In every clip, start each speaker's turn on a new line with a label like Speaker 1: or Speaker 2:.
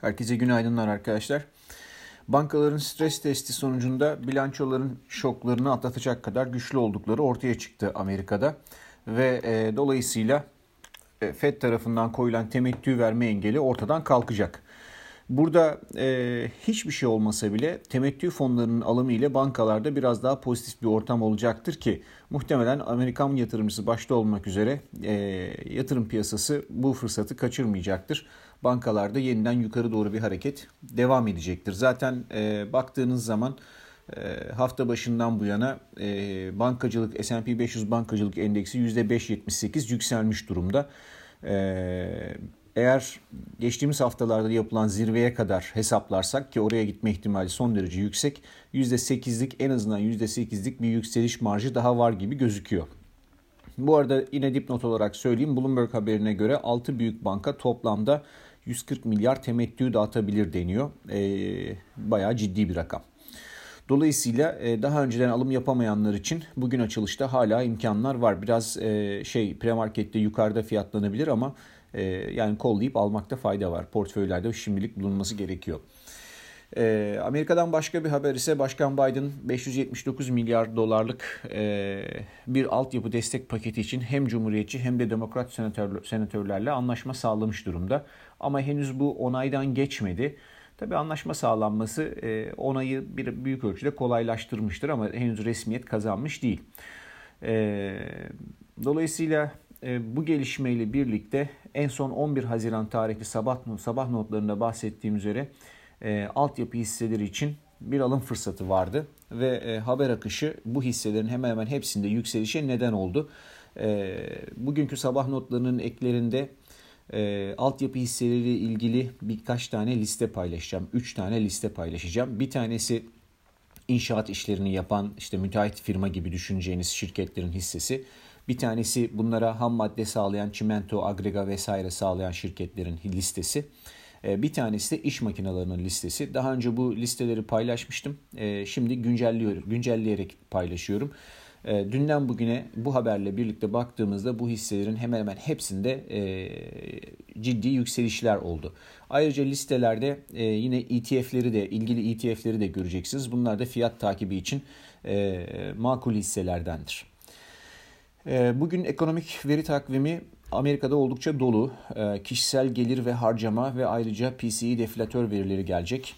Speaker 1: Herkese günaydınlar arkadaşlar. Bankaların stres testi sonucunda bilançoların şoklarını atlatacak kadar güçlü oldukları ortaya çıktı Amerika'da. Ve e, dolayısıyla e, Fed tarafından koyulan temettü verme engeli ortadan kalkacak. Burada e, hiçbir şey olmasa bile temettü fonlarının alımı ile bankalarda biraz daha pozitif bir ortam olacaktır ki muhtemelen Amerikan yatırımcısı başta olmak üzere e, yatırım piyasası bu fırsatı kaçırmayacaktır. Bankalarda yeniden yukarı doğru bir hareket devam edecektir. Zaten e, baktığınız zaman e, hafta başından bu yana e, bankacılık S&P 500 bankacılık endeksi %5.78 yükselmiş durumda. E, eğer geçtiğimiz haftalarda yapılan zirveye kadar hesaplarsak ki oraya gitme ihtimali son derece yüksek %8'lik en azından %8'lik bir yükseliş marjı daha var gibi gözüküyor. Bu arada yine dipnot olarak söyleyeyim Bloomberg haberine göre 6 büyük banka toplamda 140 milyar temettü dağıtabilir deniyor. E, bayağı ciddi bir rakam. Dolayısıyla e, daha önceden alım yapamayanlar için bugün açılışta hala imkanlar var. Biraz e, şey premarkette yukarıda fiyatlanabilir ama e, yani kollayıp almakta fayda var. Portföylerde şimdilik bulunması gerekiyor. E, Amerika'dan başka bir haber ise Başkan Biden 579 milyar dolarlık e, bir altyapı destek paketi için hem Cumhuriyetçi hem de Demokrat senatör, senatörlerle anlaşma sağlamış durumda. Ama henüz bu onaydan geçmedi. Tabii anlaşma sağlanması e, onayı bir büyük ölçüde kolaylaştırmıştır ama henüz resmiyet kazanmış değil. E, dolayısıyla e, bu gelişmeyle birlikte en son 11 Haziran tarihli sabah, sabah notlarında bahsettiğim üzere e, altyapı hisseleri için bir alım fırsatı vardı ve e, haber akışı bu hisselerin hemen hemen hepsinde yükselişe neden oldu. E, bugünkü sabah notlarının eklerinde e, altyapı hisseleriyle ilgili birkaç tane liste paylaşacağım. Üç tane liste paylaşacağım. Bir tanesi inşaat işlerini yapan işte müteahhit firma gibi düşüneceğiniz şirketlerin hissesi. Bir tanesi bunlara ham madde sağlayan çimento, agrega vesaire sağlayan şirketlerin listesi. Ee, bir tanesi de iş makinelerinin listesi. Daha önce bu listeleri paylaşmıştım. Ee, şimdi güncelliyorum, güncelleyerek paylaşıyorum. Ee, dünden bugüne bu haberle birlikte baktığımızda bu hisselerin hemen hemen hepsinde e, ciddi yükselişler oldu. Ayrıca listelerde e, yine ETF'leri de ilgili ETF'leri de göreceksiniz. Bunlar da fiyat takibi için e, makul hisselerdendir. Bugün ekonomik veri takvimi Amerika'da oldukça dolu. Kişisel gelir ve harcama ve ayrıca PCE deflatör verileri gelecek.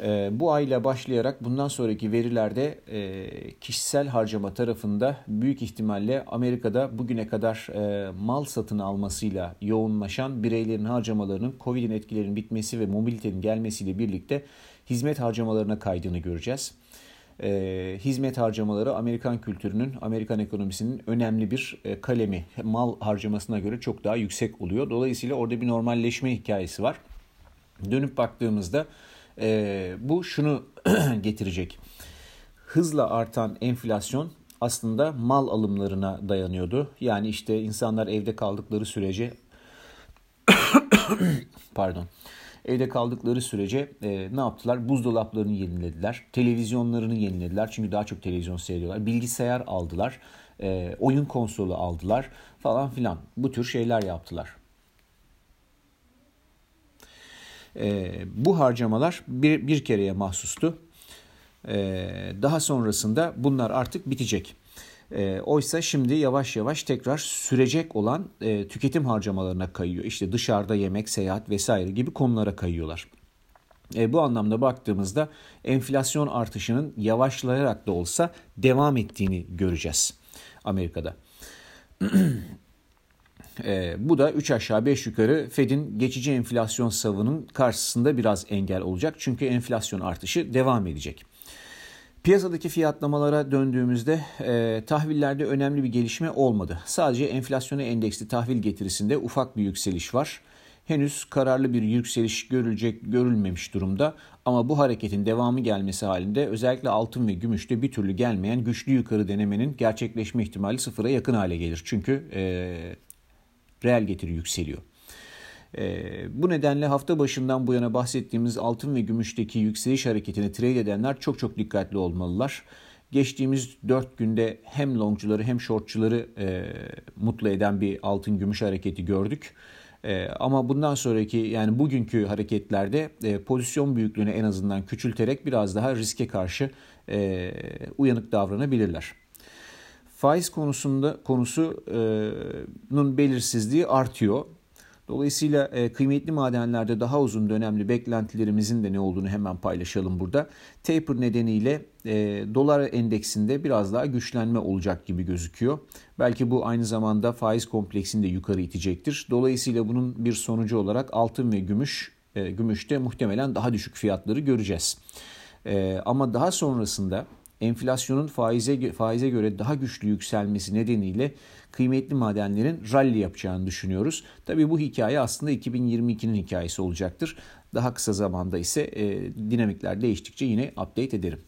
Speaker 1: E, bu ayla başlayarak bundan sonraki verilerde e, kişisel harcama tarafında büyük ihtimalle Amerika'da bugüne kadar e, mal satın almasıyla yoğunlaşan bireylerin harcamalarının Covid'in etkilerinin bitmesi ve mobilitenin gelmesiyle birlikte hizmet harcamalarına kaydığını göreceğiz. E, hizmet harcamaları Amerikan kültürünün, Amerikan ekonomisinin önemli bir e, kalemi. Mal harcamasına göre çok daha yüksek oluyor. Dolayısıyla orada bir normalleşme hikayesi var. Dönüp baktığımızda e, bu şunu getirecek. Hızla artan enflasyon aslında mal alımlarına dayanıyordu. Yani işte insanlar evde kaldıkları sürece pardon evde kaldıkları sürece e, ne yaptılar? Buzdolaplarını yenilediler, televizyonlarını yenilediler çünkü daha çok televizyon seyrediyorlar. Bilgisayar aldılar, e, oyun konsolu aldılar falan filan. Bu tür şeyler yaptılar. E, bu harcamalar bir, bir kereye mahsustu. E, daha sonrasında bunlar artık bitecek. E, oysa şimdi yavaş yavaş tekrar sürecek olan e, tüketim harcamalarına kayıyor. İşte dışarıda yemek, seyahat vesaire gibi konulara kayıyorlar. E, bu anlamda baktığımızda enflasyon artışının yavaşlayarak da olsa devam ettiğini göreceğiz Amerika'da. E, bu da 3 aşağı 5 yukarı Fed'in geçici enflasyon savının karşısında biraz engel olacak. Çünkü enflasyon artışı devam edecek. Piyasadaki fiyatlamalara döndüğümüzde e, tahvillerde önemli bir gelişme olmadı. Sadece enflasyona endeksli tahvil getirisinde ufak bir yükseliş var. Henüz kararlı bir yükseliş görülecek görülmemiş durumda ama bu hareketin devamı gelmesi halinde özellikle altın ve gümüşte bir türlü gelmeyen güçlü yukarı denemenin gerçekleşme ihtimali sıfıra yakın hale gelir. Çünkü e, reel getiri yükseliyor. E, bu nedenle hafta başından bu yana bahsettiğimiz altın ve gümüşteki yükseliş hareketini trade edenler çok çok dikkatli olmalılar. Geçtiğimiz 4 günde hem longcuları hem shortçuları e, mutlu eden bir altın gümüş hareketi gördük. E, ama bundan sonraki yani bugünkü hareketlerde e, pozisyon büyüklüğünü en azından küçülterek biraz daha riske karşı e, uyanık davranabilirler. Faiz konusunda konusunun belirsizliği artıyor. Dolayısıyla e, kıymetli madenlerde daha uzun dönemli beklentilerimizin de ne olduğunu hemen paylaşalım burada. Taper nedeniyle e, dolar endeksinde biraz daha güçlenme olacak gibi gözüküyor. Belki bu aynı zamanda faiz kompleksini de yukarı itecektir. Dolayısıyla bunun bir sonucu olarak altın ve gümüş, e, gümüşte muhtemelen daha düşük fiyatları göreceğiz. Ama daha sonrasında enflasyonun faize faize göre daha güçlü yükselmesi nedeniyle kıymetli madenlerin rally yapacağını düşünüyoruz. Tabii bu hikaye aslında 2022'nin hikayesi olacaktır. Daha kısa zamanda ise e, dinamikler değiştikçe yine update ederim.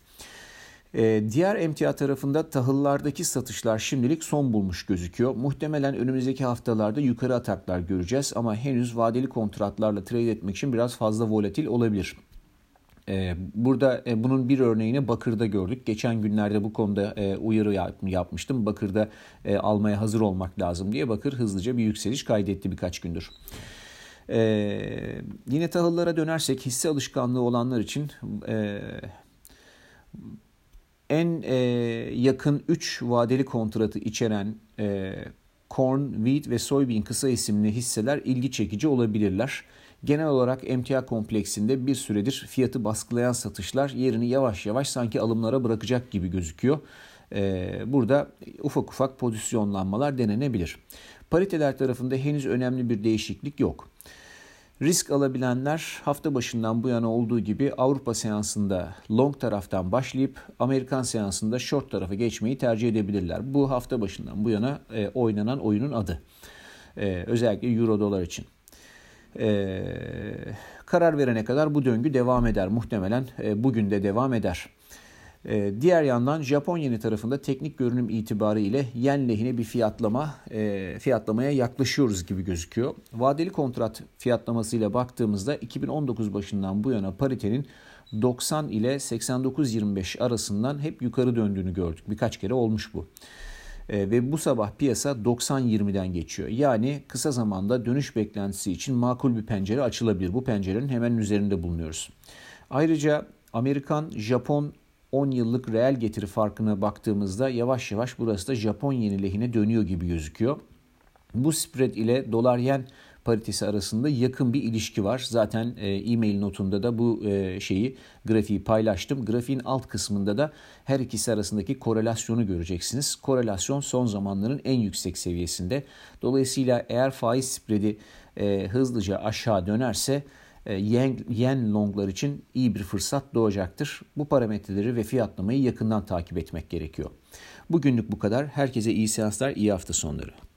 Speaker 1: E, diğer emtia tarafında tahıllardaki satışlar şimdilik son bulmuş gözüküyor. Muhtemelen önümüzdeki haftalarda yukarı ataklar göreceğiz ama henüz vadeli kontratlarla trade etmek için biraz fazla volatil olabilir. Ee, burada e, bunun bir örneğini Bakır'da gördük. Geçen günlerde bu konuda e, uyarı yapmıştım. Bakır'da e, almaya hazır olmak lazım diye Bakır hızlıca bir yükseliş kaydetti birkaç gündür. Ee, yine tahıllara dönersek hisse alışkanlığı olanlar için en yakın 3 vadeli kontratı içeren corn, wheat ve soybean kısa isimli hisseler ilgi çekici olabilirler. Genel olarak emtia kompleksinde bir süredir fiyatı baskılayan satışlar yerini yavaş yavaş sanki alımlara bırakacak gibi gözüküyor. Ee, burada ufak ufak pozisyonlanmalar denenebilir. Pariteler tarafında henüz önemli bir değişiklik yok. Risk alabilenler hafta başından bu yana olduğu gibi Avrupa seansında long taraftan başlayıp Amerikan seansında short tarafa geçmeyi tercih edebilirler. Bu hafta başından bu yana e, oynanan oyunun adı. E, özellikle euro dolar için. E, karar verene kadar bu döngü devam eder. Muhtemelen e, bugün de devam eder. E, diğer yandan Japon yeni tarafında teknik görünüm itibariyle yen lehine bir fiyatlama e, fiyatlamaya yaklaşıyoruz gibi gözüküyor. Vadeli kontrat fiyatlamasıyla baktığımızda 2019 başından bu yana paritenin 90 ile 89.25 arasından hep yukarı döndüğünü gördük. Birkaç kere olmuş bu. E, ve bu sabah piyasa 90-20'den geçiyor. Yani kısa zamanda dönüş beklentisi için makul bir pencere açılabilir. Bu pencerenin hemen üzerinde bulunuyoruz. Ayrıca Amerikan, Japon 10 yıllık reel getiri farkına baktığımızda yavaş yavaş burası da Japon yeni lehine dönüyor gibi gözüküyor. Bu spread ile dolar yen paritesi arasında yakın bir ilişki var. Zaten e, e-mail notunda da bu e, şeyi grafiği paylaştım. Grafiğin alt kısmında da her ikisi arasındaki korelasyonu göreceksiniz. Korelasyon son zamanların en yüksek seviyesinde. Dolayısıyla eğer faiz spreadi e, hızlıca aşağı dönerse yen, yen longlar için iyi bir fırsat doğacaktır. Bu parametreleri ve fiyatlamayı yakından takip etmek gerekiyor. Bugünlük bu kadar. Herkese iyi seanslar, iyi hafta sonları.